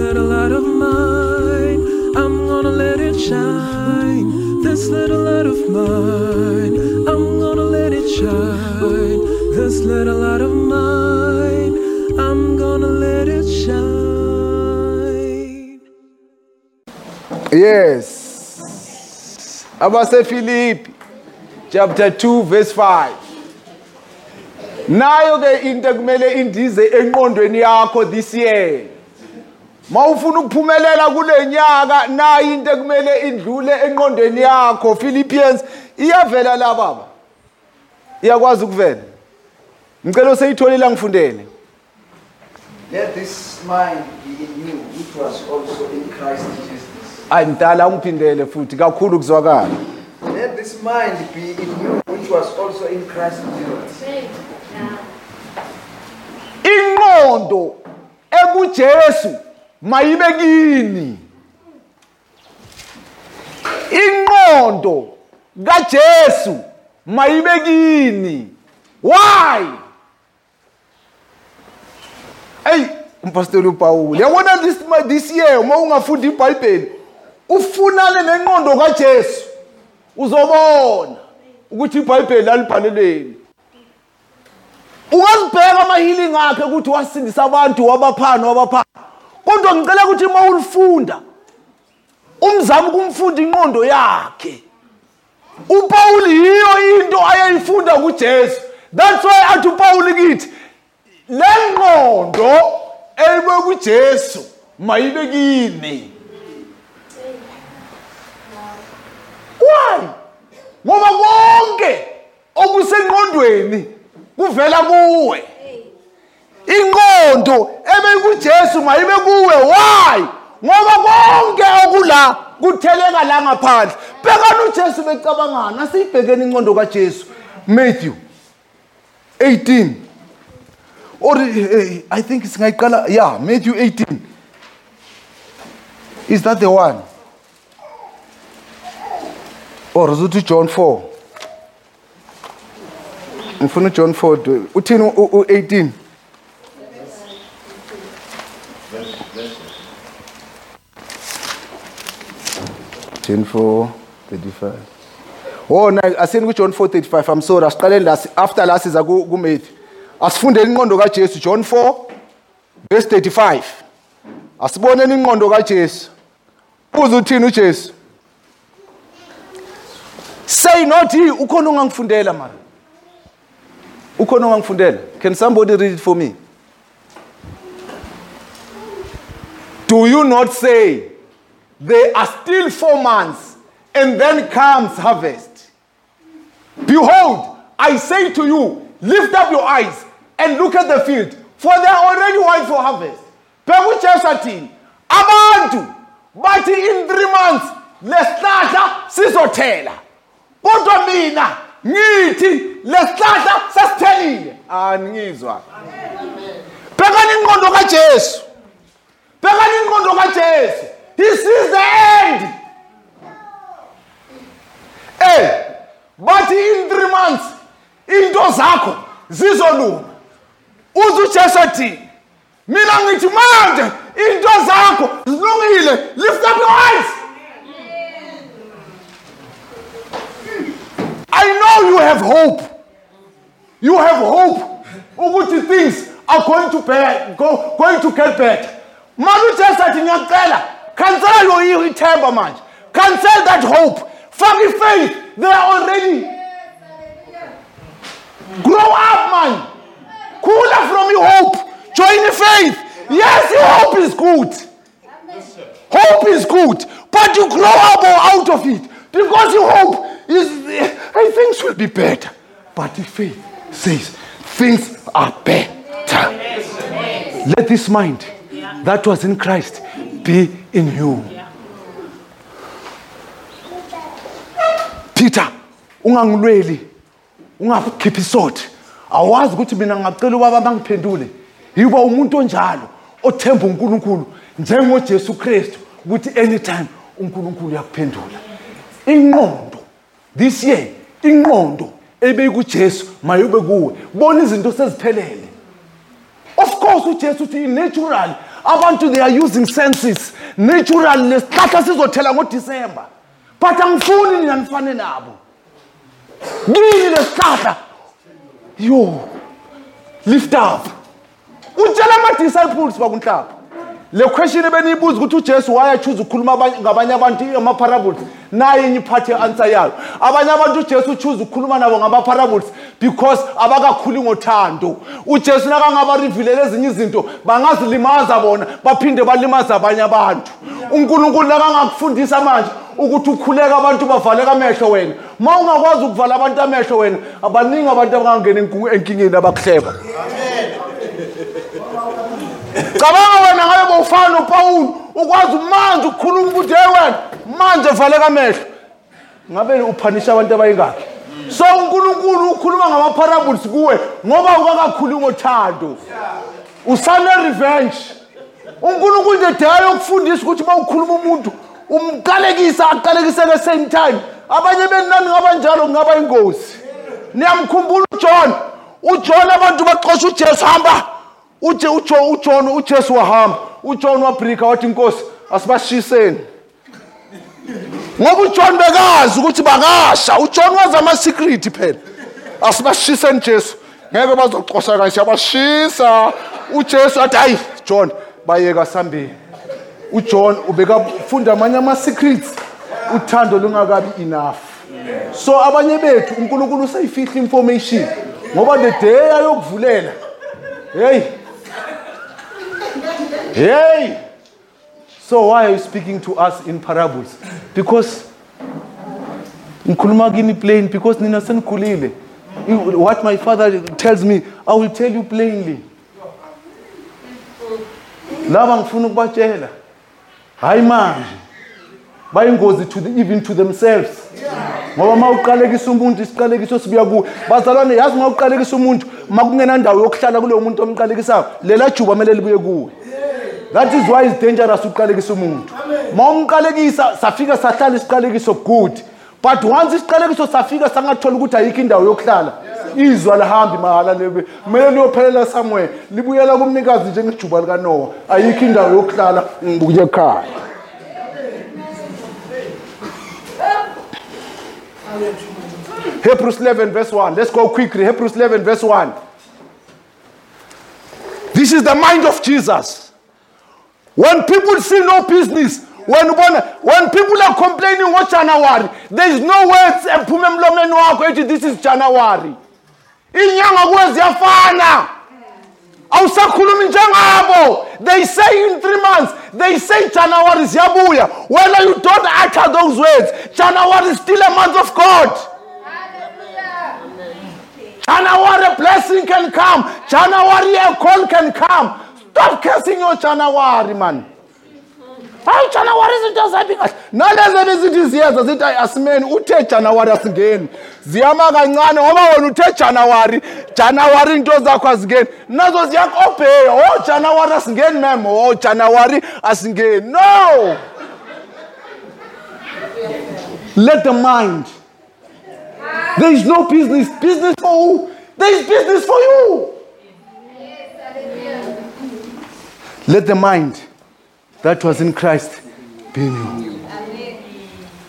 little light of mine, I'm gonna let it shine. This little light of mine, I'm gonna let it shine. This little light of mine, I'm gonna let it shine. Yes. Abasefilipi chapter 2 verse 5. Nayo ke into kumele indize enqondweni yakho this year. Mawufuna ukuphumelela kule nyaka nayo into kumele indlule enqondweni yakho Philippians iyavela la baba. Iyakwazi ukuvela. Ngicela useyitholile ngifundele. Let this mind be in you, which was also in Christ Jesus. Ayintala ungiphindele futhi kakhulu kuzwakala. Let this mind be in you, which was also in Christ Jesus. Inqondo ekuJesu mayibe kini. Inqondo kaJesu mayibe kini. Why? Hey, umpastor uPaul, yabona this this year uma ungafunda iBhayibheli, ufunane nenqondo kaJesu. Uzobona ukuthi iBhayibheli alibhaleleni. ungazibheka ama-healing akhe ukuthi wasindisa abantu wabaphana wabaphana kodwa ngicela ukuthi uma ulifunda umzame ukumfunda inqondo yakhe. Upawuli yiyo into ayeyifunda kujesu that's why athi upawuli kithi le ngqondo eyibe kujesu mayibe kini. Why? Ngoba konke okusengqondweni kuvela kuwe. Inqondo ebekujesu mayibe kuwe why? Ngoba konke okula kutheleka la ngaphandle. Bhekani ujesu becabangana asiyibhekeni inqondo kajesu. Matthew 18 or eh, i think singayiqala yeah matthew 18 is that the one? Or is it john 4 ngifuna uJohn 4 uthini u18 John 4 35 Oh na asini ku John 4:35 I'm sorry asiqaleni la after la siza ku Matthew asifundeni inqondo kaJesu John 4 verse 35 asiboneni inqondo kaJesu. Uze uthini uJesu? Say not he ukhona ungangifundela mara ukhona ongangifundela. Can somebody read it for me? Do you not say there are still four months and then comes harvest behold i say to you lift up your eyes and look at the field for they are already white for harvest. Bekujesu athini abantu bathi in three months lesihlahla sizothela. Kodwa mina ngithi lesihlahla sasithelile. Aningizwa bhekani inqondo kajesu bhekani inqondo kajesu he sees the end eh bathi in three months into zakho zizolunga uze ujesu athini mina ngithi manje into zakho zilungile lift up your eyes I know you have hope. You have hope. Ukuthi things are going to be, go, going to get better. UJesu athi ngiyacela cancel your ithemba manje. Cancel that hope. Fake faith. They are already grow up man. Cooler from your hope. Join the faith. Yes, your hope is good. Hope is good. But you grow up or out of it because your hope is hey, things will be better. But the faith says things are better. Let this mind that was in Christ be in you. Peter, ungangilweli, ungakhiphi isothe. Awazi ukuthi mina ngacela ubaba bangiphendule. Yiba umuntu onjalo othemba uNkulunkulu njengoJesu Kristu ukuthi anytime uNkulunkulu uyakuphendula. Inqondo this year inqondo ebekujesu mayube kuwe bona izinto seziphelele of course ujesu uthi natural abantu they are using senses. Natural lesihlahla sizothela ngodisemba. But angifuni nina nifane nabo. Kini lesihlahla yo lift up. Utshela ama-disciples bakunhlaba. Le question ebeniyibuza ukuthi ujesu wayachuza ukukhuluma abanye- ngabanye abantu ama-parables naye enye iphathi ye-answer yayo abanye abantu ujesu uchuza ukukhuluma nabo ngama-parables because abakakhuli ngothando ujesu nakangabarivulele ezinye izinto bangazilimaza bona baphinde balimaze abanye abantu unkulunkulu nakangakufundisa manje ukuthi ukhuleka abantu bavaleka amehlo wena ma ungakwazi ukuvala abantu amehlo wena abaningi abantu abangangena enku- enkingeni abakuhleba cabanga wena ngabe bowufana nopawuli ukwazi manje ukukhuluma ukuthi hey wena manje valeka amehlo ngabe uphanisha abantu abayingakhi so unkulunkulu ukhuluma ngama-parables kuwe ngoba ukakakhuli ngothando. Usane-revenge unkulunkulu nje daya yokufundisa ukuthi uma ukhuluma umuntu umqalekisa aqalekise the same time. Abanye benani ngabanjalo kungaba ingozi. Niyamkhumbula ujohn. Ujohn abantu baxosha ujesu hamba. Uje ujo uJohn uJesu wahamba. uJohn wabrika wathi inkosi asibashiseni. Ngoba uJohn bekazi ukuthi bakasha uJohn wazi ama secret phela. Asibashiseni Jesu. Ngeke bazoxosha kanje siyabashisa. uJesu athi hayi John bayeka sambeni. uJohn ubekafunda amanye ama secrets uthando lungakabi enough. So abanye bethu uNkulunkulu usayifihla information ngoba the day ayokuvulela hey! Hey! So why are you speaking to us in parables? Because ngikhuluma kini plain because nina senikhulile I- what my father tells me i will tell you plainly. Laba ngifuna ukubatshela. Hayi manje bayingozi to the, even to themselves. Ngoba uma uqalekisa umuntu isiqalekiso sibuya kuwe bazalwane yazi uma uqalekisa umuntu uma kungenandawo yokuhlala kuloyo muntu omqalekisayo lela juba kumele libuye kuwe. That is why it's dangerous uqalekisa umuntu uma umqalekisa safika sahlala isiqalekiso good but once isiqalekiso safika sangathola ukuthi ayikho indawo yokuhlala izwa lihambi mahala lebe kumele liyophelela somewhere libuyela kumnikazi njengejuba likanowa ayikho indawo yokuhlala ngibuye ekhaya Hebrews 11 verse 1. Let's go quickly. Hebrews 11 verse 1. This is the mind of Jesus. When people see no business, when, when, when people are complaining what January, there is no words eh, ephume emlomeni wakho ethi this is January. Inyanga kuwe ziyafana. awusakhulumi njengabo. They say in three months they say january ziyabuya. Whether you don't utter those words january is still a month of god. January a blessing can come. January a call can come stop cursing your january man. How Chanawari is it as I because not hayi januwari izinto zabi kahle? Nalezi ebezithi ziyenza zithi hayi asimeni uthe januwari asingeni ziyama kancane ngoba wena uthe januwari januwari into zakho azingeni nazo ziyakobheya o oh, januwari oh, asingeni mem oh, o januwari asingeni no! Let the mind. There is no business. Business for who? There is business for you let the mind that was in Christ be in you.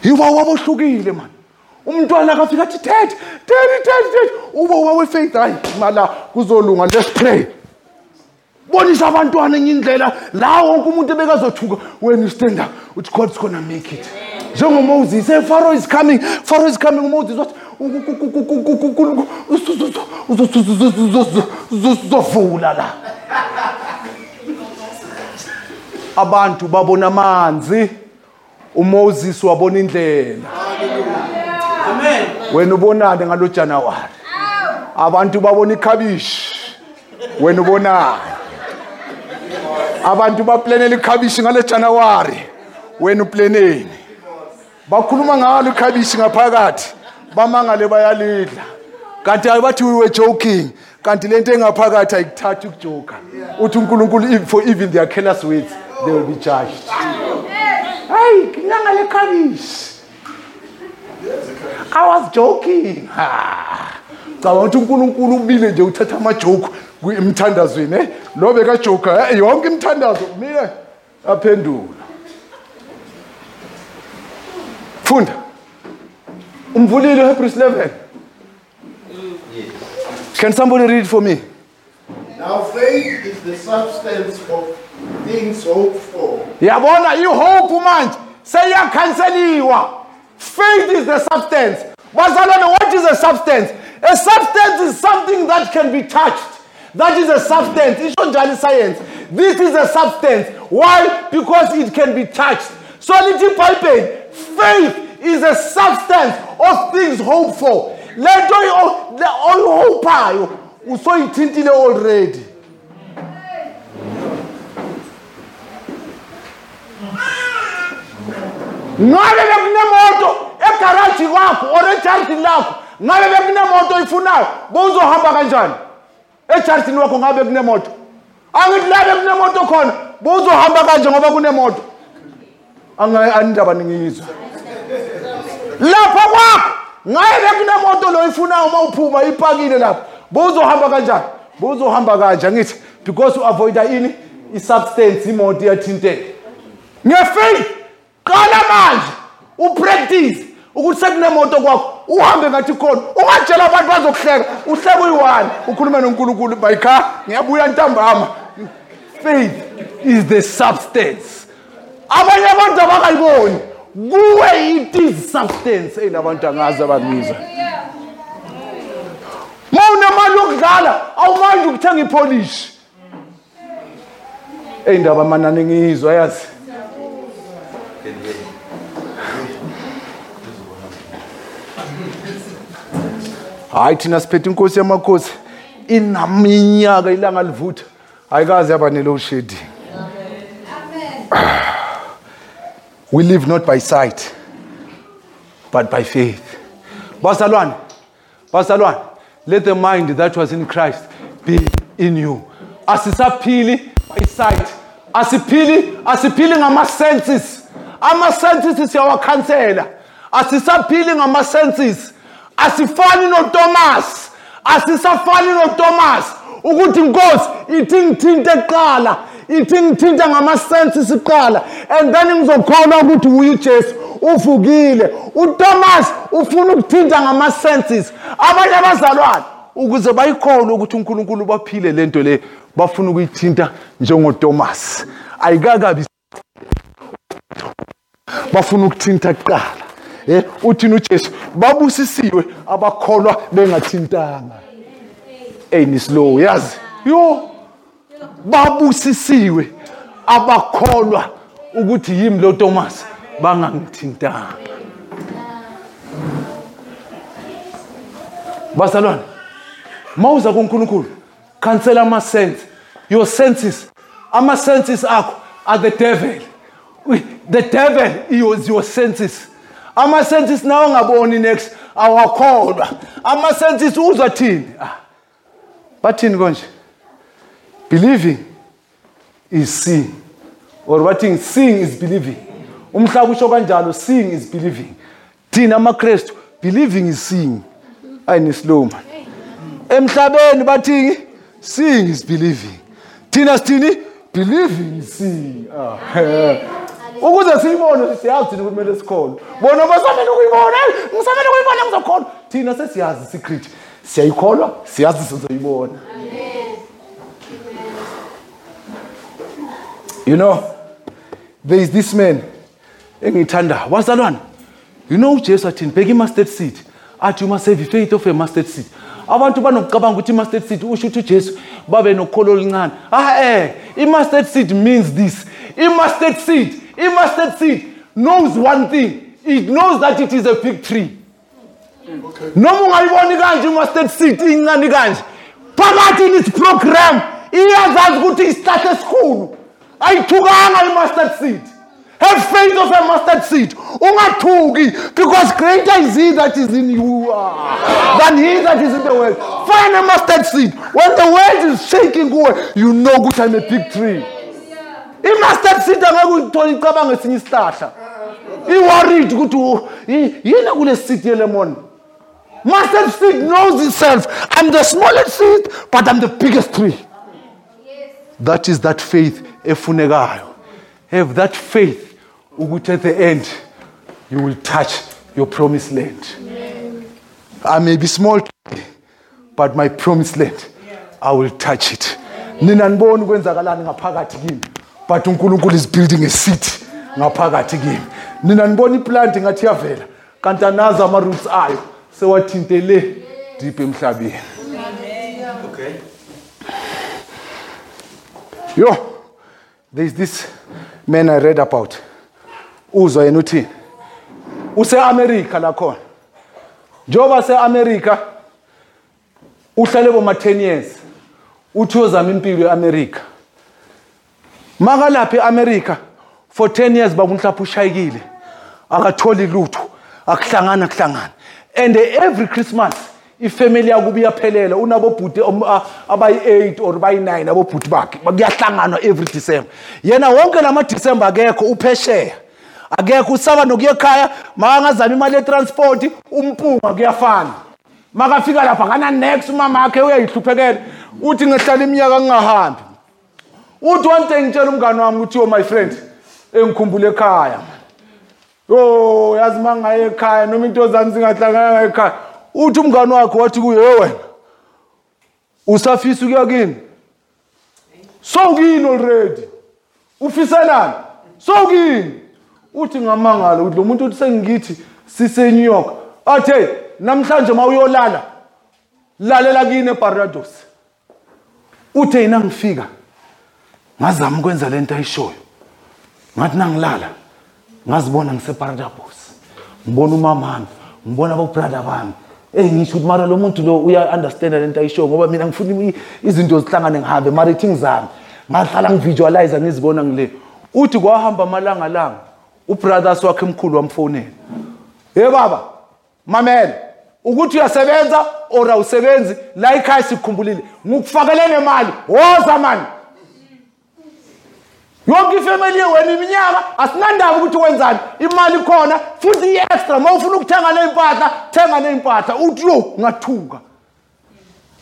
Yiwa wabohlukile man. Umntwana akafika athi dad, dad, dad, dad. Uba wawe faith hayi mala kuzolunga let's pray. Bonisa abantwana enye indlela la wonke umuntu ebekazothuka when you stand up uthi God's gonna make it. NjengoMoses, hey Pharaoh is coming, Pharaoh is coming uMoses wathi uzovula la. Abantu babona amanzi uMoses wabona indlela. Wena ubonane ngalo January abantu babona ikhabishi wena ubonane abantu baplanela ikhabishi ngale January wena uplaneni bakhuluma ngalo ikhabishi ngaphakathi bamangale bayalidla. Kanti abathi we were joking. Kanti lento engaphakathi ayikuthathi ukujoka. Uthi uNkulunkulu if- for even their careless words they will be judged. Hayi inyanga lekhabishi. I was joking. Ha. Cabanga ukuthi uNkulunkulu ubile nje uthatha amajoke emthandazweni eh? Lo bekajoka eh, yonke imithandazo mina aphendula funda. Umvulile uhebrews 11 can somebody read for me? Now faith is the substance of things hoped for, yabona ihope manje. Seyakhanseliwa faith is the substance. Bazalwane what is a substance? A substance is something that can be touched. That is a substance. It's not just science? This is a substance. Why? Because it can be touched. So lithi ibhayibheli faith is a substance of things hoped for le nto oyi- le oyihopayo usoyithintile already. Ngabe bekunemoto egaraji kwakho or ejaridini lakho ngabe bekunemoto oyifunayo bowuzohamba kanjani? Ejaridini wakho ngabe kunemoto? Angithi la bekunemoto khona bowuzohamba kanje ngoba kunemoto? Angayi- anindaba ningiyizwa lapha kwakho ngabe bekunemoto lo oyifunayo uma uphuma ipakile lapha bowuzohamba kanjani? Bowuzohamba kanje angithi because u-avoida ini i-substance imoto iyathinteka. Ngefaith qala manje! Upractice! Ukuthi sekunemoto kwakho uhambe ngathi khona ungatshela abantu bazokuhleka. Uhleka uyi-one ukhulume nonkulunkulu by car ngiyabuya ntambama. Faith is the substance. Abanye abantu abakayiboni. Kuwe it is substance eyinabantu angazi abangizwa ma unemali yokudlala awumanje ukuthenga ipolishi. Eyindaba manani ngiyizwa yazi hayi thina siphethe inkosi yamakhosi. Inaminyaka ilanga livutha. Ayikaze yaba ne-load shedding we live not by sight but by faith. Bazalwane bazalwane let the mind that was in christ be in you. As it's asisaphili by sight. Asiphili asiphili ngama-senses. Ama-senses siyawakhansela asisaphili ngama-senses. As it's falling on Thomas. As asifani noThomas. Asisafani noThomas. Ukuthi inkosi ithi ngithinte kuqala ithi ngithinta ngama-senses kuqala and then ngizokholwa ukuthi uye ujesu uvukile uThomas ufuna ukuthinta ngama-senses abanye abazalwane ukuze bayikholwe ukuthi unkulunkulu baphile le nto le bafuna ukuyithinta njengoThomas ayikakabi bafuna ukuthinta kuqala eh uthini uJesu babusisiwe abakholwa bengathintanga hey ni slow yazi yo babusisiwe abakholwa ukuthi yimi lo Thomas bangangithintanga. Bazalwane mawuza kuNkulunkulu cancel ama sense your senses ama senses akho are the devil. The devil is your senses. Ama senses nawo ngaboni next awakholwa. Ama senses uzwa thini? Ah bathini konje? Believing is seeing. Or bathini seeing is believing. Umhlaba usho kanjalo seeing is believing. Thina amakrestu believing is seeing. Ayinislow man. Emhlabeni bathini seeing is believing. Thina sithini? Believing is seeing. Ah. ukuze siyibone siyazi thina ukuthi kumele sikholwe bona basamele ukuyibona "Hey, ngisamele ukuyibona ngizokholwa thina sesiyazi secret siyayikholwa siyazi sizoyibona. You know there is this man engiyithandayo bazalwane you know ujesu athini bheka i-mustard seed. Athi you must have faith of a mustard seed. Abantu banokucabanga ukuthi i-mustard seed usho ukuthi ujesu babe nokholo oluncane. Ah eh i-mustard seed means this. I-mustard seed i-mustard seed knows one thing. It knows that it is a big tree. Noma ungayiboni kanje i-mustard seed incane kanje phakathi in its program iyazazi ukuthi isihlahla esikhulu. Ayithukanga i-mustard seed. Have faith of a mustard seed. Ungathuki because greater is he that is in you ah, than he that is in the world. Find a mustard seed. When the world is shaking kuwe you know ukuthi i'm a big tree. I-mustard seed angeke uyithole icabanga esinye isihlahla. I-worried ukuthi oh, yi- yini kule seed yelemon mustard seed knows itself. I'm the smallest seed but i'm the biggest tree that is that faith efunekayo. Have that faith ukuthi at the end you will touch your promised land. I may be small but my promised land i will touch it. Nina niboni kwenzakalani ngaphakathi kimi but unkulunkulu is building a city ngaphakathi kimi. Nina nibona iplant ngathi yavela kanti anazi ama-roots ayo sewathintele deep emhlabeni yo there's this man i read about. Uzwa yena uthini use-amerika lakhona njengoba se-amerika uhlale boma-10 years uthi uyozama impilo e-amerika makalapha e-amerika for 10 years bakunhlapha ushayikile akatholi lutho akuhlangana kuhlangana and every christmas ifamily yakuba iyaphelela unabobhuti um, a- abayi-8 or bayi-9 abobhuti bakhe. Kuyahlanganwa every december. Yena wonke lama-december akekho uphesheya. Akekho usaba nokuya ekhaya makangazami imali yetransport umpunga kuyafana. Makafika lapha kana next umama akhe uyayihluphekela. Uthi ngihlala iminyaka ngingahambi. Uthi one day ngitshela umngane wami ukuthi yo my friend engikhumbule ekhaya. Yo yazi uma ngaye ekhaya noma into zami zingahlanganga ekhaya. Uthi umngane wakhe wathi kuye "Yo wena usafisa ukuya kini? Sowukini already. Ufiselani sowukini uthi ngamangala ukuthi lo muntu uthi sengithi sise-new york. Athe namhlanje uma uyolala lalela kini ebarbados uthe yina ngifika ngazama ukwenza le nto ayishoyo. Ngathi nangilala ngazibona ngiseparadabos ngibona umamami ngibona abobrada bami. Eyi ngisho ukuthi mara lo muntu lo uya-understanda le nto ayishoyo ngoba mina ngifuna izinto zihlangane ngihambe mara ithi ngizami ngahlala ngivisualize ngizibona ngile. Uthi kwahamba amalanga langa ubrothers wakhe mkhulu wamfonela. Ye baba mamele ukuthi uyasebenza or awusebenzi la ekhaya sikukhumbulile ngikufakele nemali woza mani? Yonke ifamily yewena iminyaka asinandaba ukuthi wenzani? Imali khona futhi i-extra. Uma ufuna ukuthenga ney'mpahla thenga ney'mpahla uthi yo ngathuka.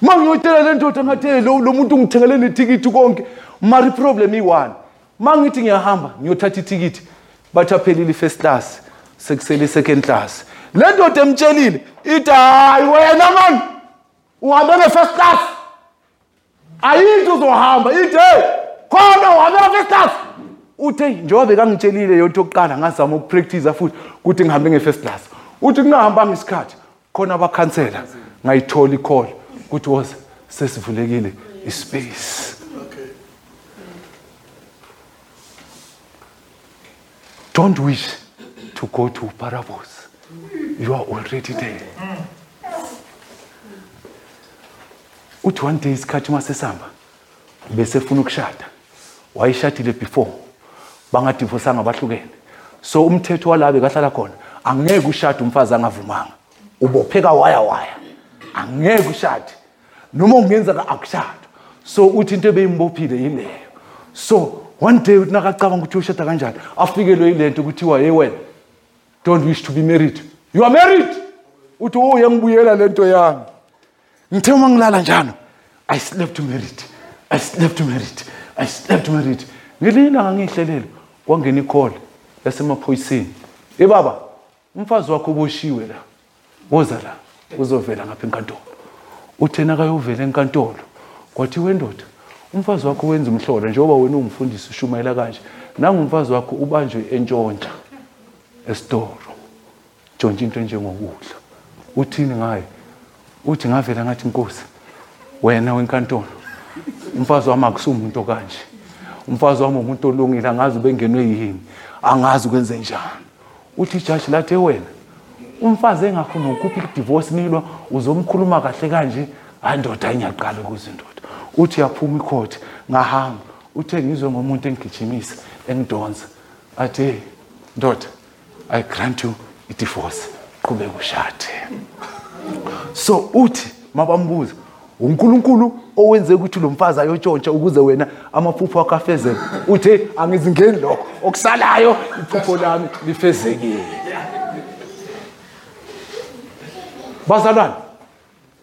Uma ngiyotshela le ndoda ngathi lo muntu ngithengele nethikithi konke. Mara iproblem iyi-one uma ngithi ngiyahamba ngiyothatha ithikithi bathi aphelile i-first class sekusele i-second class. Le ndoda emtshelile ithi hayi wena mani uhambe nge-first class. Ayinto uzohamba ithi hey khona uhambe nge-first class uthi eyi njengoba bekangitshelile yonto yokuqala ngazama ukupractice futhi ukuthi ngihambe nge-first class. Uthi kungahambanga isikhathi khona abakhansela ngayithola icall ukuthi woza sesivulekile ispace. Don't wish to go to parables. You are already there. Uthi one day isikhathi uma sesihamba besefuna ukushada. Wayeshadile before. Bangadivosanga bahlukene. So umthetho wala bekahlala khona angeke ushade umfazi angavumanga. Ubopheka waya waya. Angeke ushade. Noma ungenzeka akushadwa so uthi into ebeyimbophile yileyo so one day uthi nakacabanga ukuthi ushada kanjani afikelwe yile nto kuthiwa ye wena don't wish to be married. You are married? Uthi oh yangibuyela le nto yami. Ngithe uma ngilala njalo i slept married. I slept married. I slept married ngelinye ilanga ngiyihlelela kwangena icall yasemaphoyiseni. E baba umfazi wakho uboshiwe la. Woza la uzovela ngapha enkantolo. Uthena kayovela enkantolo. Kwathi wendoda umfazi wakho wenza umhlolo njengoba wena ungumfundisi ushumayela kanje. Nangumfazi wakho ubanjwe entshontsha esitoro. Ntshontsha into enjengokudla uthini ngaye? Uthi ngavela ngathi nkosi wena wenkantolo umfazi wami akusumuntu kanje umfazi wami umuntu olungile angazi ubengenwe yini angazi ukwenze njani. Uthi ijaji lathi wena umfazi engakhona ukuphi idivorce nilwa uzomkhuluma kahle kanje? Hayi ndoda ngiyaqala ukuze ndoda. Uthi yaphuma ikhoti ngahamba uthe ngizwe ngomuntu engigijimisa engidonsa. Athi hey ndoda i grant you idivorce qhubeka ushade. So uthi mabambuza unkulunkulu owenze ukuthi lo mfazi ayotshontsha ukuze wena amaphupho akho afezeke. Uthe angizingeni lokho okusalayo iphupho lami lifezekile. Bazalwane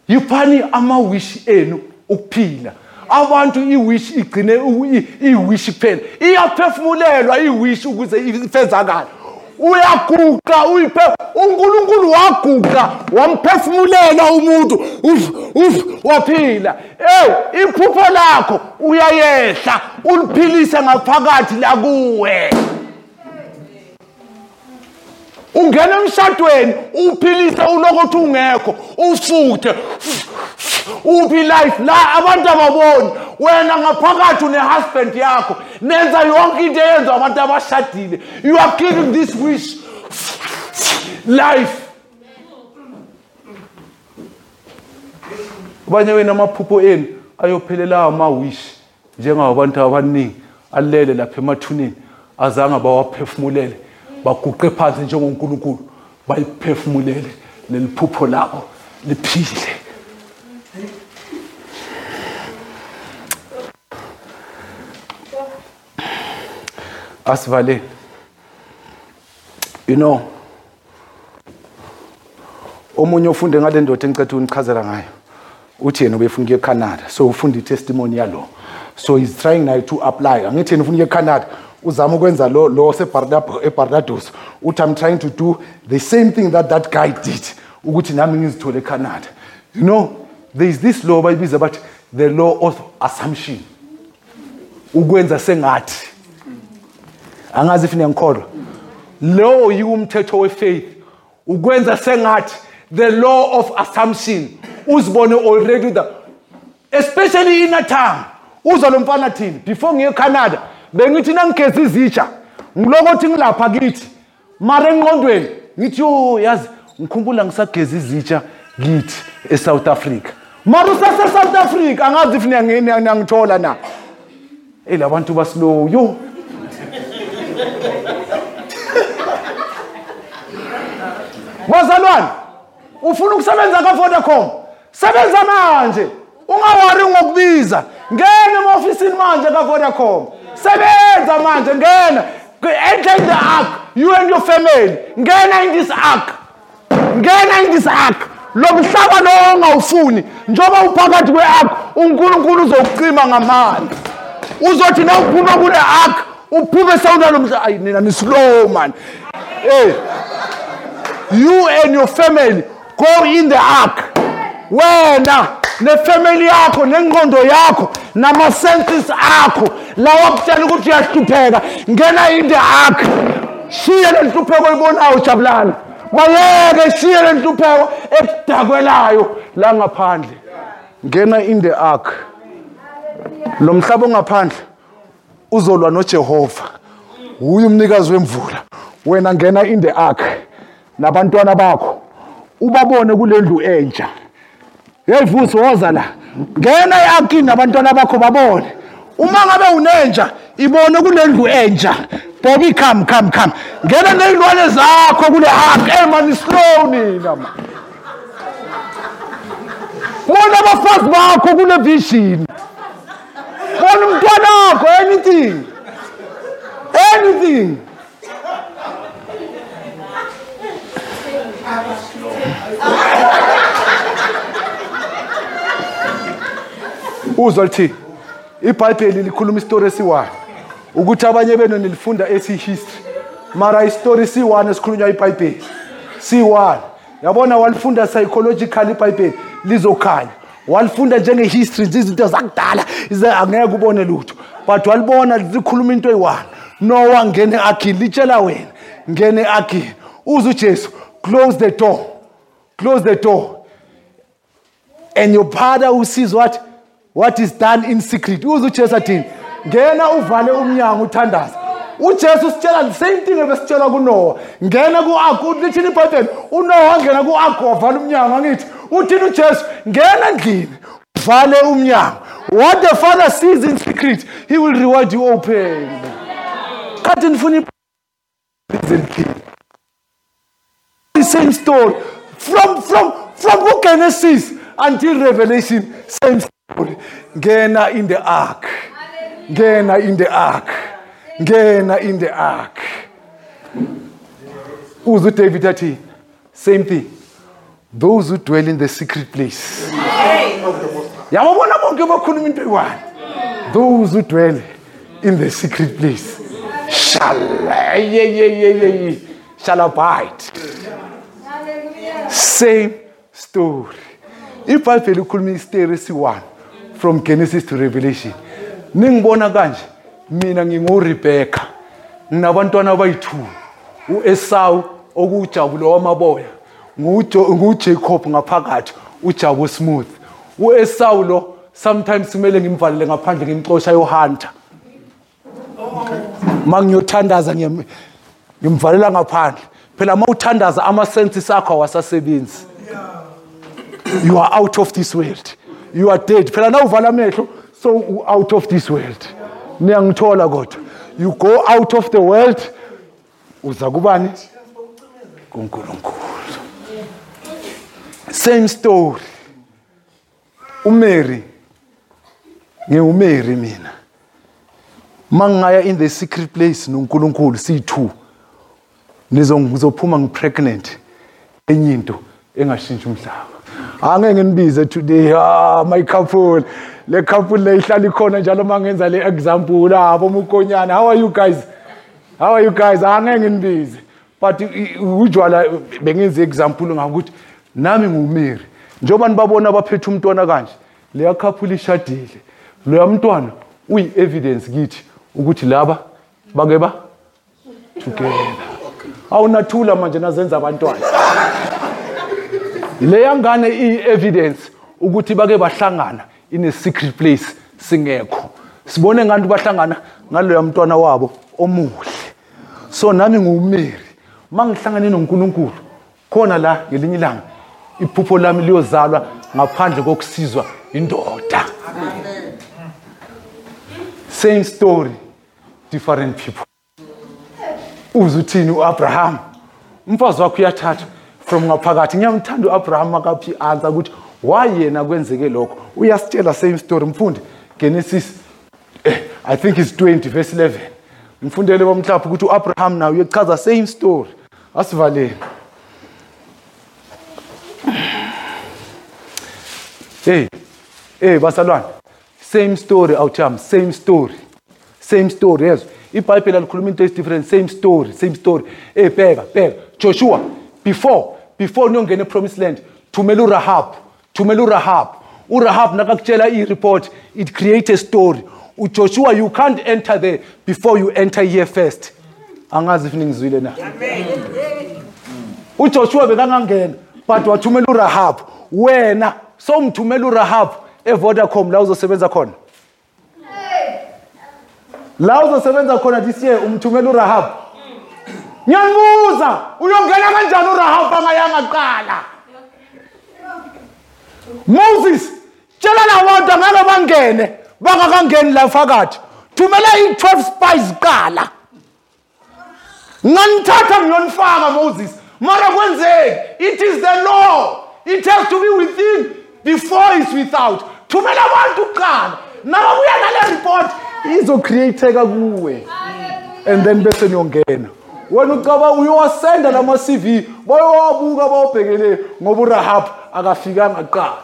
yiphani amawishi enu ukuphila. Abantu iwish igcine u- i- iwish kuphela iyaphefumulelwa iwish ukuze ifezakale. Uyaguqa uyiphe unkulunkulu waguqa wamphefumulela umuntu. Uf uf waphila. Ew iphupho lakho uyayehla uliphilise ngaphakathi la kuwe ungena emshadweni uphilise ulokuthi ungekho ufuthe uphi life? La abantu ababoni. Wena ngaphakathi une-husband yakho. Nenza yonke into eyenziwa abantu abashadile. You are giving this wish. Life. Abanye wena amaphupho enu ayophelela ama-wish njengabantu abaningi. Alele lapha emathuneni. Azange bawaphefumulele. Baguqe phansi njengonkulunkulu. Bayiphefumulele. Leli phupho labo liphile. Asivaleni you know omunye ufunde ngale ndoda engicethe unichazela ngayo uthi yena ubefuna ukuya ecanada so ufunda itestimony yalo. So he's trying naye to apply. Angithi yena ufuna ukuya ecanada uzama ukwenza lo lo seBarnab- ebarbados uthi i'm trying to do the same thing that that guy did ukuthi nami ngizithole ecanada you know there is this law bayibiza bathi the law of assumption. Ukwenza sengathi. Angazi if niyangikholwa lo yiwumthetho wefaith. Ukwenza sengathi the law of assumption uzibone already the especially inathanga uza lo mfana thini before ngiye ecanada bengithi nangigeza izitsha ngilokothi ngilapha kithi mara engqondweni ngithi yo yazi ngikhumbula ngisageza izitsha kithi esouth africa. Mara usase-south africa angazi if niyangi- niyangi- niyangithola na? Eyi la bantu baslow yo bazalwane ufuna ukusebenza ka-vodacom? Sebenza manje. Ungawari ngokubiza. Ngena ema-ofisini manje ka-vodacom. Sebenza manje ngena enter in the ark you and your family. Ngena in this ark ngena in this ark lo mhlaba lo ongawufuni njengoba uphakathi kwe-ark unkulunkulu uzokucima ngamanzi uzothi na uphuma kule ark uphume esawunda lo mhlaba ayi nina ni-slow man. Hey you and your family go in the ark. Wena nefamily yakho nengqondo yakho nama-senses akho lawa kutshela ukuthi uyahlupheka ngena in the ark. Shiye le nhlupheko oyibonayo jabulana bayeke shiye le nhlupheko ekudakwelayo la ngaphandle. Ngena in the ark. Lo mhlaba ongaphandle. Uzolwa noJehova. Uye umnikazi wemvula. Wena ngena in the ark nabantwana bakho. Ubabone kule ndlu entsha. Hey vusi woza la. Ngena earkini nabantwana bakho babone. Uma ngabe unenja ibone kule ndlu entsha. Bobi come come come. Ngena nezilwane zakho kule ark. Slow nina man. Bona abafazi bakho kule vision. Bona umntwana wakho anything. Anything. Uzwa lithi ibhayibheli likhuluma isitori esiwani ukuthi abanye benu nilifunda esihistory mara isitori siyi-one esikhulunywa ibhayibheli siyi-one. Yabona walifunda psychological ibhayibheli lizokhanya. Walifunda njenge-history nje izinto zakudala ize angeke ubone lutho. But walibona likhuluma into eyi-one. Nowa ngene akhini litshela wena ngene akhini uze ujesu close the door close the door. And your father who sees what what is done in secret? Uze ujesu athini ngena uvale umnyango uthandaza ujesu usitshela the same thing ebesitshelwa kunowa. Ngena ku-ark lithini ibhayibheli unowa wangena ku-ark wavala umnyango angithi uthini ujesu? Ngena endlini uvale umnyango. What the father sees in secret he will reward you open khathi nifuna endlini the same story. From from from Genesis until Revelation same story. Ngena in the ark. Ngena in the ark. Ngena in the ark. Uzu David athi same thing. Those who dwell in the secret place. Yababona bonke bakhuluma into eyi-one. Those who dwell in the secret place. Shall shall abide. Same story. Ibhayibheli ikhuluma isiteri esi-one from genesis to revelation. Ningibona kanje mina ngingurebheka nginabantwana abayi-two. U-esawu okuwujabulo wamaboya. Ngujacob ngaphakathi ujabu smooth. U-esawu lo sometimes kumele ngimvalele ngaphandle ngimxosha yohunter. Ma ngiyothandaza ngiyam- ngimvalela ngaphandle. Phela uma uthandaza ama-senses akho awasasebenzi. You are out of this world. You are dead. Phela na uvala amehlo so out of this world. Niyangithola kodwa. You go out of the world uza kubani? Kunkulunkulu. Same story. Umary ngiwumary mina. Mangingaya in the secret place nonkulunkulu siyi-two nizo- ngizophuma ngipregnant. Enye into engashintsha umhlaba. Angeke nginibize today ah my couple. Le couple le ihlala ikhona njalo uma ngenza le example ah bomukonyana how are you guys? How are you guys? Angeke nginibize but ujwala bengenza example ngakuthi nami ngumary njengoba nibabona abaphethe umntwana kanje? Leya couple ishadile. Loya mntwana uyi-evidence kithi ukuthi laba bake ba? Together awunathula manje nazenza abantwana. Leya ngane iyi-evidence ukuthi bake bahlangana. In a secret place singekho. Sibone ngathi bahlangana ngaloya mntwana wabo omuhle? So nami nguwumeri uma ngihlangane nonkulunkulu khona la ngelinye ilanga iphupho lami liyozalwa ngaphandle kokusizwa indoda. Same story different people. Uze uthini u-abraham? Umfazi wakho uyathathwa from ngaphakathi. Ngiyamthanda u-abraham akaphi answer ukuthi why yena kwenzeke lokho? Uyasitshela same story mfundi. Genesis eh, i think it's 20 verse 11 mfundele bomhlapha ukuthi u-abraham nawe uyechaza same story. Asivaleni hey hey basalwane. Same story awuthami same story. Same story yezwa ibhayibheli alikhuluma into different same story same story. Hey bheka bheka. Joshua before before niyongena epromised land thumela urahab thumela urahab. Urahab nakakutshela i-report it create a story. Ujoshua you can't enter there before you enter here first. Angazi if ningizwile na. Ujoshua bekangangena but wathumela urahab. Wena somthumela urahab evodacom la uzosebenza khona. La uzosebenza khona this year umthumela urahab. Ngiyanibuza uyongena kanjani urahab? Angayanga kuqala. Moses tshela labantu angeke bangene bangakangeni la phakathi thumela i-12 spies kuqala. Nganithatha ngiyonifaka moses. Mara kwenzeki it is the law. It has to be within before it's without. Thumela abantu kuqala. Nakabuya nale report izocreateka kuwe. And then bese niyongena. Wena ucaba uyowasenda lama-cv bayowabuka bawubhekele ngoba urahab akafikanga kuqala.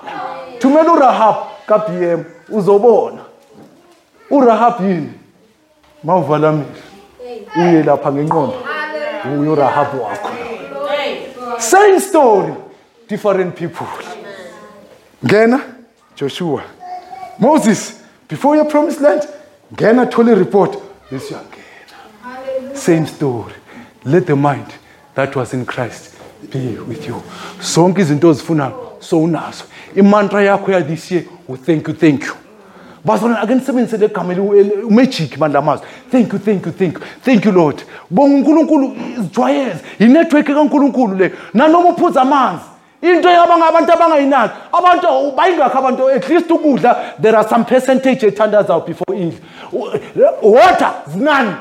Thumela urahab ka-b m uzobona. Urahab yini? Mawuvala amehlo uye lapha ngenqondo. Uye urahab wakho. Same story different people. Ngena joshua. Moses before your promised land ngena thole report bese uyangena. Same story let the mind that was in christ be with you. Zonke izinto ozifunayo so unazo. Imantra yakho ya this year u-thank you thank you. Bazona ake nisebenzise le gama amazwi thank you thank you thank you. Thank you lord. Bonga unkulunkulu zijwayeze inethiwekhi kankulunkulu le. Nanoma uphuza amanzi into abantu abangayinaki. Abantu bayingakho abantu at least ukudla there are some percentage ethandazayo before idle water zinani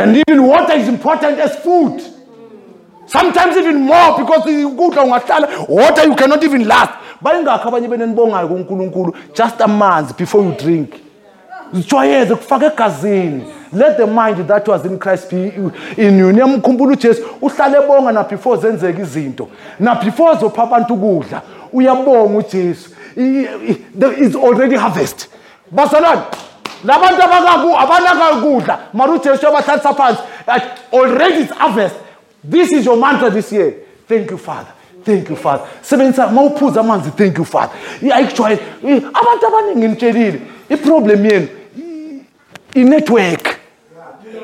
and even water is important as food. Sometimes even more because ukudla ungahlala water you cannot even last. Bayingakho abanye benenibongayo kunkulunkulu just amanzi before you drink. Let the mind that was in christ be in you. Niyamkhumbula ujesu uhlale ebonga nabefore zenzeka izinto. Nabefore zopha abantu ukudla uyabonga ujesu. There is already harvest. Bazalwane labantu abanakakudla mara ujesu uyabahlalisa phansi. Already it's harvest. This is your mantra this year. Thank you father. Thank you father. Sebenzisa ma uphuza amanzi thank you father. I- abantu abaningi nitshelile iproblem yenu inetwork.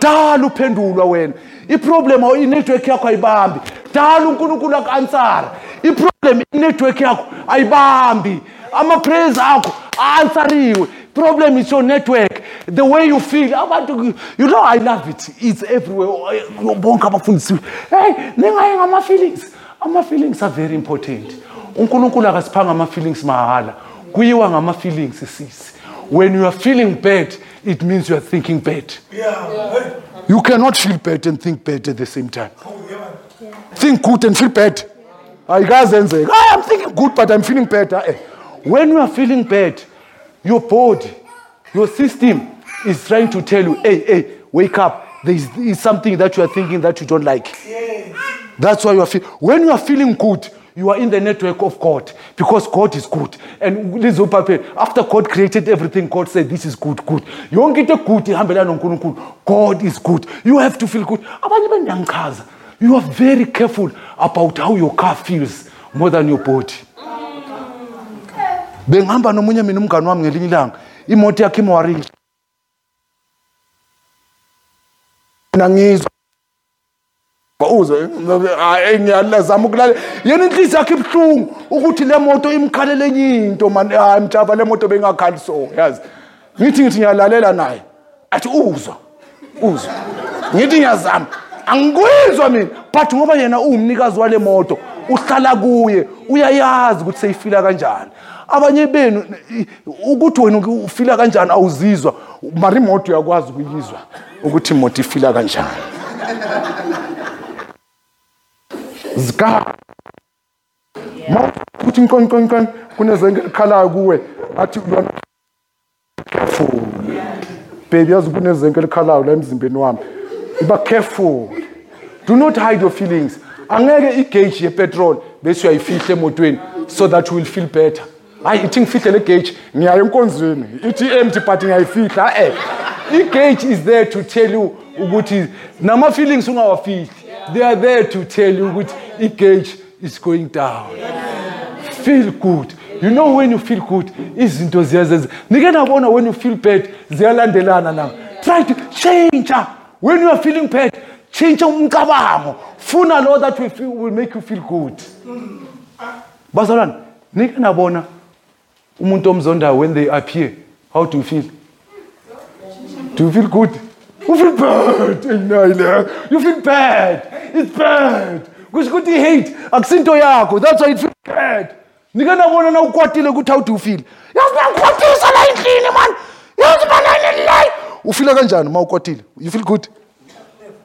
Dala uphendulwa wena. Iproblem inetwork yakho ayibambi. Dala unkulunkulu aku-ansara iproblem inetwork yakho ayibambi. Ama-prayers akho a-ansariwe problem is your network. The way you feel abantu you? Know i love it. It's everywhere. Bonke abafundisiwe hey ningaye ngama-feelings. Ama-feelings are very important. Unkulunkulu akasiphanga ama-feelings mahhala kuyiwa ngama-feelings sisi when you are feeling bad it means you are thinking bad. You cannot feel bad and think bad at the same time. Think good and feel bad. Ayikazenzeka. "Ah, i'm thinking good but i'm feeling bad eh. when you are feeling bad your body your system is trying to tell you hey hey wake up. There is, is something that you are thinking that you don't like. That's why you are feeling when you are feeling good you are in the network of god because god is good. And after god created everything god said this is good good. God is good. You have to feel good. You are very careful about how your car feels more than your body bengihamba nomunye mina umngane wami ngelinye ilanga. Imoto yakhe imwarisha mina ngizwa. Uzwe hayi ngiyazama ukulalela yena inhliziyo yakhe ibuhlungu. Ukuthi le moto imkhalele enye into mani hayi mjava le moto bengakhali so yazi. Ngithi ngithi ngiyalalela naye. Athi uzwa uzwa. Ngithi ngiyazama. Angikuzwa mina. But ngoba yena uwumnikazi wale moto uhlala kuye uyayazi ukuthi seyifila kanjani. Abanye benu i- ukuthi wena ufila kanjani awuzizwa. Mara imoto uyakwazi ukuyizwa ukuthi imoto ifila kanjani. Zika. Ma uthi nkonkonkonko kunezenge likhalayo kuwe athi lona careful. Baby yazi kunezenge likhalayo la emzimbeni wami. Iba careful. Do not hide your feelings. Angeke igauge yepetrol bese uyayifihla emotweni so that you will feel better. Hayi ithi ngifihle le gauge ngiyaya enkonzweni. Ithi empty but ngiyayifihla eh. I-gauge is there to tell you ukuthi nama-feelings ungawafihli. They are there to tell you ukuthi i-gauge is going down. Feel good. You know when you feel good izinto ziyazenza. Nike nabona when you feel bad ziyalandelana nawe try to change when you are feeling bad change umcabango. Funa lo that will, feel, will make you feel good. Bazalwane nike nabona umuntu omzondayo when they appear how do you feel? Do you feel good? You feel bad Inayile. you feel bad. It's bad. Kusho ukuthi i-hate akusinto yakho. That's why it feel bad. Nike nabona na ukwatile ukuthi how do you feel? Yazi bangikwatisa la endlini man. Yazi bananelilayo ufila kanjani uma ukwatile? You feel good?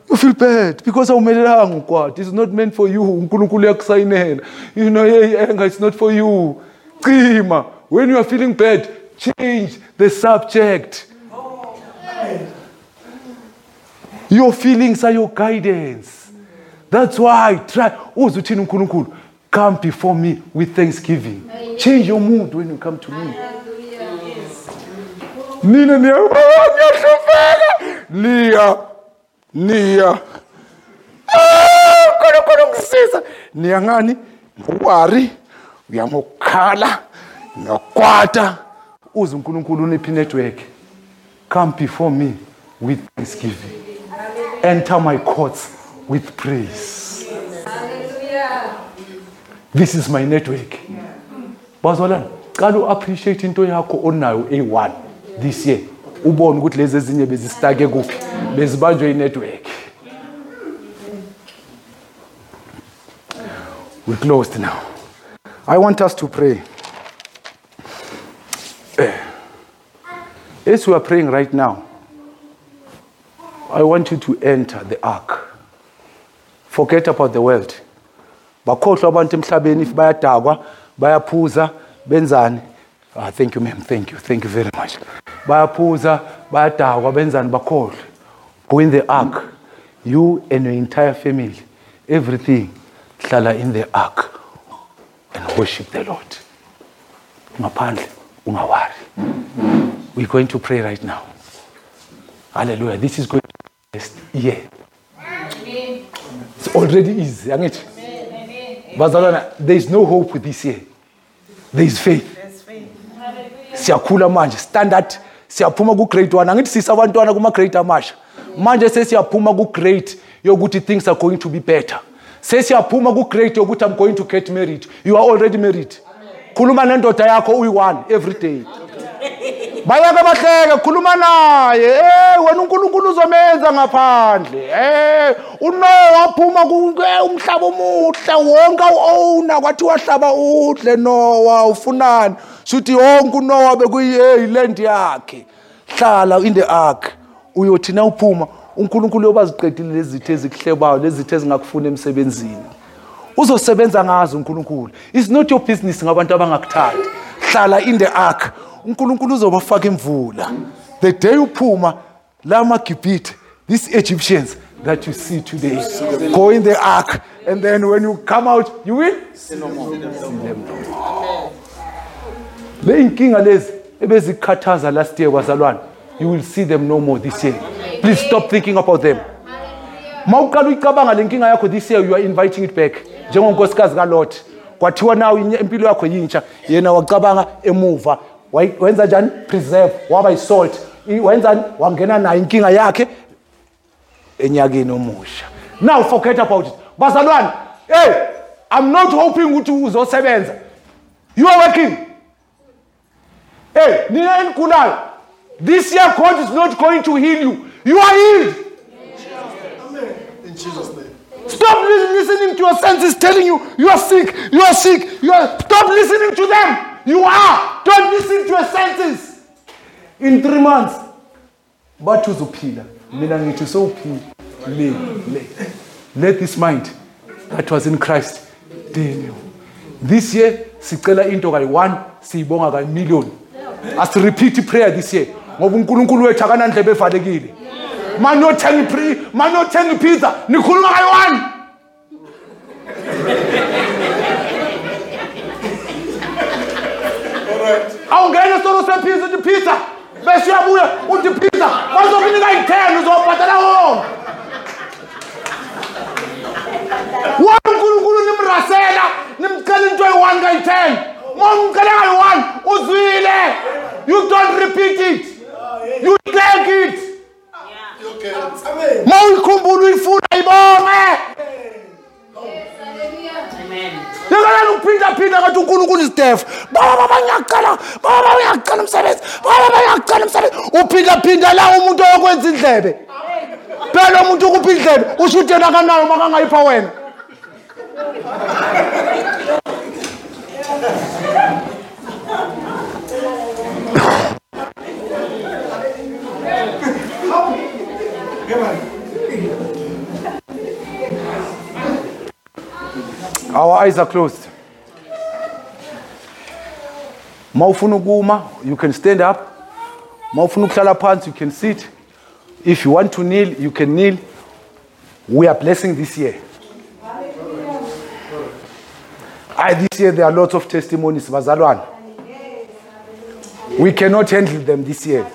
You feel bad because awumelelanga ukwati it's not meant for you. Unkulunkulu uyakusayinela. You know hey, anger it's not for you. Cima. When you are feeling bad change the subject. Your feelings are your guidance. That's why try uze uthini unkulunkulu come before me with thanksgiving. Change your mood when you come to me. Nina niya- Oh, ngiyahlupheka niya niya unkulunkulu ngisiza niya ngani? Ngowari uya ngokukhala ngokwata uze unkulunkulu uniphi network. Come before me with thanksgiving. Enter my courts with praise. This is my network. Bazalwane qala u-appreciate into yakho onayo eyi-one this year. Ubone ukuthi lezi ezinye bezistake kuphi bezibanjwe inetwork we closed now. I want us to pray. As we are praying right now i want you to enter the ark. Forget about the world. Bakhohlwa abantu emhlabeni if bayadakwa bayaphuza benzani? Ah, thank you ma'am. Thank you. Thank you very much. Bayaphuza bayadakwa benzani? Bakhohlwe. Go in the ark. You and your entire family everything hlala in the ark and worship the lord. Ngaphandle ungawari we're going to pray right now. Hallelujah. This is going to be best year. It's already easy angithi bazalwana there is no hope this year. There is faith. Siyakhula manje. Standard siyaphuma ku-grade one. Angithi sise abantwana kuma-grade amasha. Manje sesiyaphuma ku-grade yokuthi things are going to be better. Sesiyaphuma ku-grade yokuthi i'm going to get married. You are already married. Khuluma nendoda yakho uyi-one every day bayeke bahleke khuluma naye. Eh wena uNkulunkulu uzomenza ngaphandle. Eh uNoah waphuma ku eh, umhlaba omuhle wonke uowner kwathi wahlaba udle Noah ufunani. Suthi wonke uNoah bekuyi land yakhe hlala in the ark. Uyothi na uphuma uNkulunkulu yobaziqedile lezi zithe ezikuhlebayo lezi zithe ezingakufuna emsebenzini. Uzosebenza ngazo uNkulunkulu. It's not your business ngabantu abangakuthandi hlala in the ark. uNkulunkulu uzobafaka imvula. The day uphuma la magibhithe these Egyptians that you see today go in the ark and then when you come out you will see them. No more le inkinga lezi ebezikhathaza last year bazalwane you will see them no more this year. Please stop thinking about them. Mawuqala uyicabanga le nkinga yakho this year you are inviting it back. Njengonkosikazi kalot kwathiwa nawe inye- impilo yakho yintsha. Yena wacabanga emuva Wayi- wenza njani preserve. Waba isalt wenzani wangena nayo inkinga yakhe. Enyakeni omusha. Now forget about it. Bazalwane hey i'm not hoping ukuthi uzosebenza. You are working. Hey nina enigulayo. This year god is not going to heal you. You are healed. In Jesus' name. Stop listening to your senses telling you you are sick, you are sick, you are. Stop listening to them. You are. Don't listen to a sentence. In three months, bathi uzophila. Mina ngithi sowuphile le let this mind that was in Christ denu this year sicela into kayi-1 siyibonga kayi-million asirepeat prayer this year ngoba unkulunkulu wethu akanandlebe evalekile. Maniyothenga ipizza nikhuluma kayi-1 Aungeni solusephisa uDiphisa bese uyabuya uDiphisa bazokunika i-10 uzobhadala que nem nimrasela nimcela into eyi-one kayi-ten ma umcele kayi-one uzwile you don't repeat it. You take it. Ma uyikhumbula uyifuna ibonge yekelani ukuphindaphinda ngathi unkulunkulu isidefu baba baba ngiyacala baba baba ngiyacala umsebenzi. Baba baba ngiyacala umsebenzi. Uphindaphinda la umuntu oyokwenza indlebe. Phela umuntu ukupha indlebe? Usho ukuthi yena akanayo makangayipha wena. Our eyes are closed. Ma ufuna ukuma you can stand up. Ma ufuna ukuhlala phansi you can sit. If you want to kneel you can kneel. We are blessing this year. I, this year there are lots of testimonies bazalwane. We cannot handle them this year.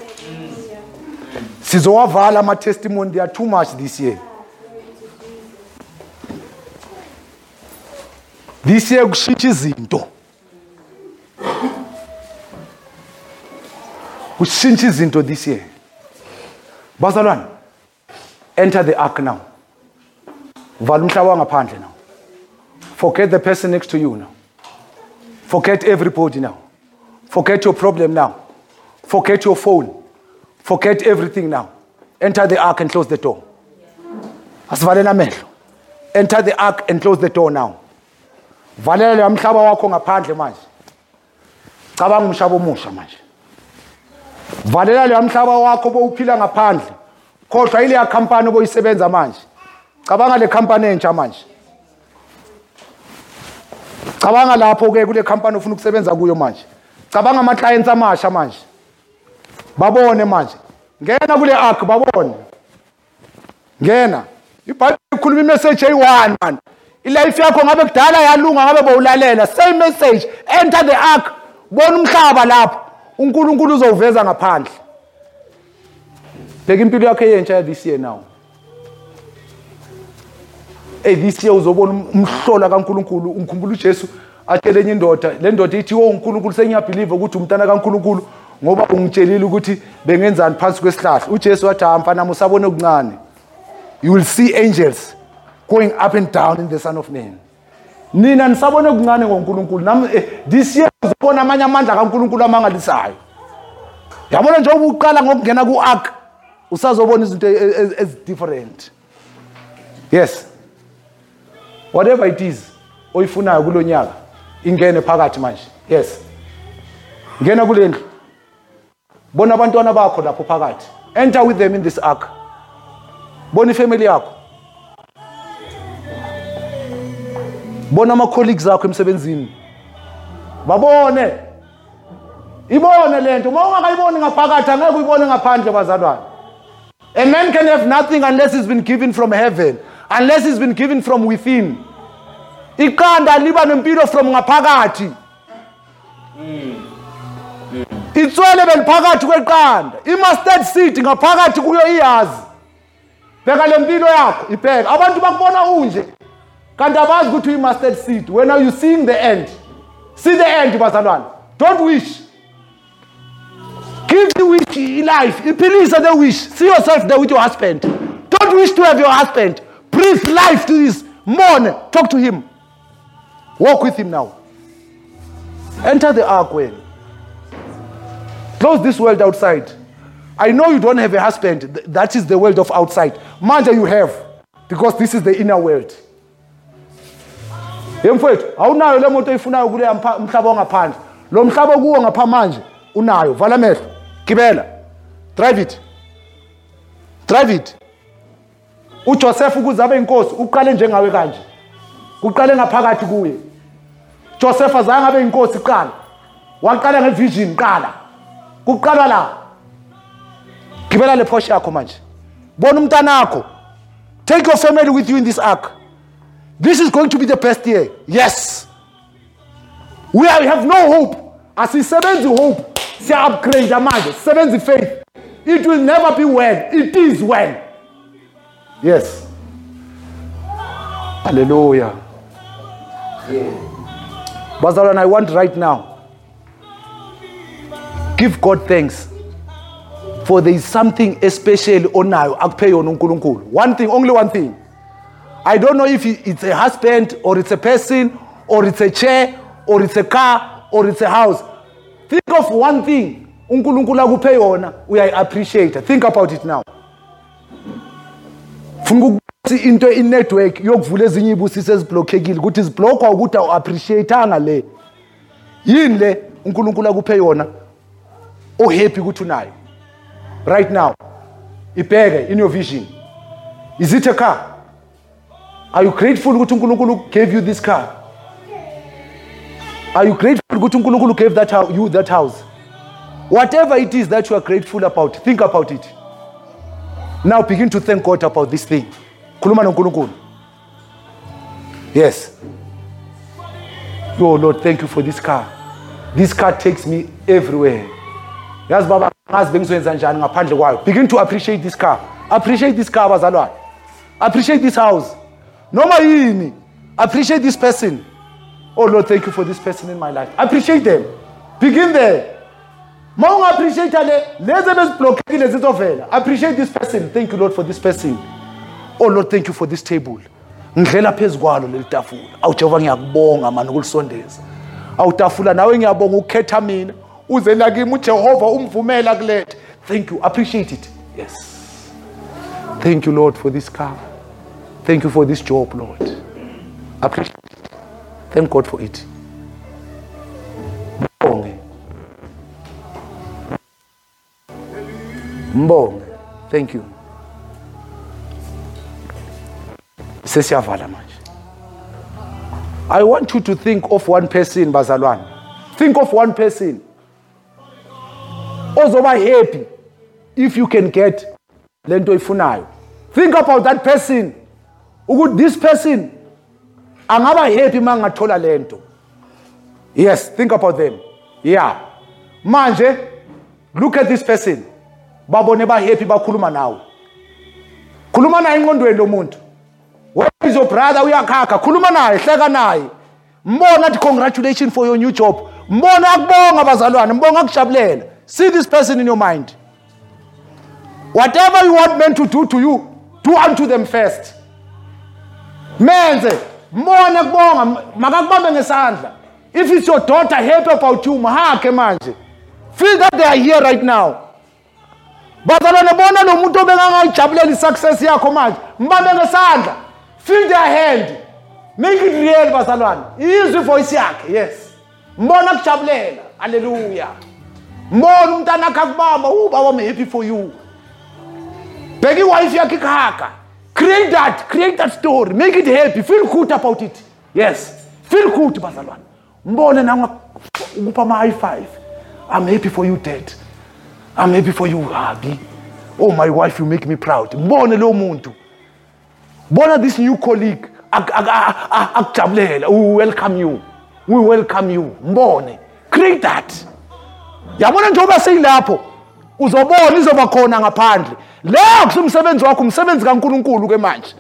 Sizowavala ama-testimony they are too much this year this year kushintsha izinto. Kushintsha izinto this year. Bazalwane enter the ark now. Vala umhlaba wangaphandle now. Forget the person next to you now. Forget everybody now. Forget your problem now. Forget your phone. Forget everything now. Enter the ark and close the door. Asivaleni amehlo. Enter the ark and close the door now valela leya mhlaba wakho ngaphandle manje. Cabanga umhlaba omusha manje. Valela leya mhlaba wakho bowuphila ngaphandle. Khohlwa ileya khampani oboyisebenza manje. Cabanga le khampani entsha manje. Cabanga lapho-ke kule khampani ofuna ukusebenza kuyo manje. Cabanga ama-clients amasha manje. Babone manje. Ngena kule ark babone. Ngena. Ibhayibheli ikhuluma imeseji eyi-one man. Ilife yakho ngabe kudala yalunga ngabe bowulalela. Same message. Enter the ark. Bona umhlaba lapho. uNkulunkulu uzowuveza ngaphandle. Bheka impilo yakhe yentsha this year now. Hey this year uzobona umhlola kaNkulunkulu. Ungikhumbula uJesu atshele enye indoda. Le ndoda ithi wo uNkulunkulu sengiyabhelieve ukuthi umntana kaNkulunkulu ngoba ungitshelile ukuthi bengenzani phansi kwesihlahla. uJesu wathi ha mfana usabone okuncane. You will see angels. Going up and down in the son of man. Nina nisabone okuncane ngoNkulunkulu? Nami eh, this year uzobona amanye amandla kaNkulunkulu amangalisayo. Yabona njengoba uqala ngokungena ku-ark usazobona izinto ezi-different yes. Whatever it is oyifunayo kulo nyaka ingene phakathi manje. Yes. Ngena kule ndlu. Bona abantwana bakho lapho phakathi. Enter with them in this ark. Bona ifamily yakho. Bona ama-colleagues akho emsebenzini. Babone. Ibone le nto uma ungakayiboni ngaphakathi angeke uyibone ngaphandle bazalwane. A man can have nothing unless he's been given from heaven unless he's been given from within. Iqanda liba nempilo from ngaphakathi. Itswele beliphakathi kweqanda. I-mustard seed ngaphakathi kuyo iyazi. Bheka le mpilo yakho ibheka abantu bakubona unje kanti abazi ukuthi uyi-mustard seed when are you seeing the end? See the end bazalwane. Don't wish. Give the wish life. Iphilise the wish. See yourself there with your husband. Don't wish to have your husband. Breathe life to this mourn. Talk to him. Walk with him now. Enter the ark when close this world outside. I know you don't have a husband. That is the world of outside. Manje you have. Because this is the inner world ye mfowethu awunayo le moto oyifunayo mpha- mhlaba ongaphandle. Lo mhlaba okuwo ngapha manje unayo. Vala amehlo. Gibela. Drive it. Drive it. uJoseph ukuze abe inkosi uqale njengawe kanje. Kuqale ngaphakathi kuye. Joseph azange abe inkosi qala waqala ngevision qala kuqala la. Gibela le Porsche yakho manje. Bona umntanakho take your family with you in this ark. This is going to be the best year. Yes. We we have no hope. Asisebenzi hope. Siya upgrade manje sisebenzi faith. It will never be well. It is well. Yes. Hallelujah. Bazalwane i want right now give god thanks for there is something especially yona unkulunkulu. One thing only one thing i don't know if it's a husband or it's a person or it's a chair or it's a car or it's a house. Think of one thing unkulunkulu akuphe yona uyayi-appreciate think about it now. Funa ukuthi into inetwork yokuvula ezinye ibusiso eziblokhekile ukuthi ziblokhwa ukuthi awu-appreciate-anga le. Yini le unkulunkulu akuphe yona? Ohappy ukuthi unayo. Right now ibheke in your vision. Is it a car? Are you grateful ukuthi unkulunkulu gave you this car? Are you grateful ukuthi unkulunkulu gave that you that house? Whatever it is that you are grateful about think about it. Now begin to thank god about this thing. Khuluma nonkulunkulu. Yes. Oh lord thank you for this car. This car takes me everywhere. Yazi baba ngazi bengizoyenza njani ngaphandle kwayo. Begin to appreciate this car. Appreciate this car bazalwane appreciate this house noma yini appreciate this person. Oh lord thank you for this person in my life. Appreciate them. Begin there. Ma unga-appreciate le lezi appreciate this person. Thank you lord for this person. Oh lord thank you for this table. Ngidlela phezu kwalo leli tafula. Awu jehova ngiyakubonga mani ukulisondeza. Awu tafula nawe ngiyabonga ukukhetha mina. Uze lakimi ujehova umvumela kulethe. Thank you. Appreciate it. Yes. Thank you lord for this car thank you for this job lord. Appreciate it. Thank god for it. Mbonge. Mbonge. Thank you. Sesiyavala manje. I want you to think of one person bazalwane. Think of one person. Ozoba happy if you can get le nto oyifunayo think about that person ukuthi this person angaba happy uma ngathola le nto yes think about them. Yeah. Manje look at this person. Babone ba happy bakhuluma nawe. Khuluma naye engqondweni lo muntu where is your brother uyakhakha. Khuluma naye hleka naye. Mbona athi congratulations for your new job. Mbona akubonga bazalwane mbonga akujabulela. See this person in your mind. Whatever you want men to do to you do unto them first. Menze mbone kubonga makakubambe ngesandla. If it's your daughter happy about you mahakhe manje. Feel that they are here right now. Bazalwane bona lo muntu obengangayijabulela i-success yakho manje. Mbambe ngesandla. Feel their hand. Make it real bazalwane. Izwe ivoice yakhe yes. Mbona kujabulela. Haleluya mbona umntana akhe akubamba ubaba i'm happy for you. Bheka iwife yakhe ikhakha. Create that create that story. Make it happy. Feel good about it. Yes. Feel good bazalwane. Mbone nanga ukupha ama-high five. I'm happy for you dad. I'm happy for you happy oh my wife you make me proud. Mbone lo muntu. Bona this new colleague ak- ak- ak- ak- akujabulela we welcome you. We welcome you. Mbone. Create that. Yabona njengoba seyilapho uzobona izoba khona ngaphandle. leyo akusumsebenzi wakho umsebenzi kaNkuluNkulu-ke manje.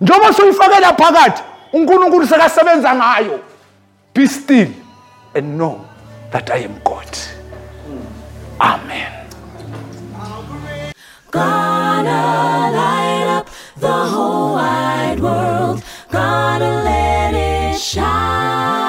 Njengoba suyifakela phakathi uNkulunkulu sekasebenza ngayo. Be still and know that I am God. Amen. Gonna light up the whole wide world, gonna let it shine.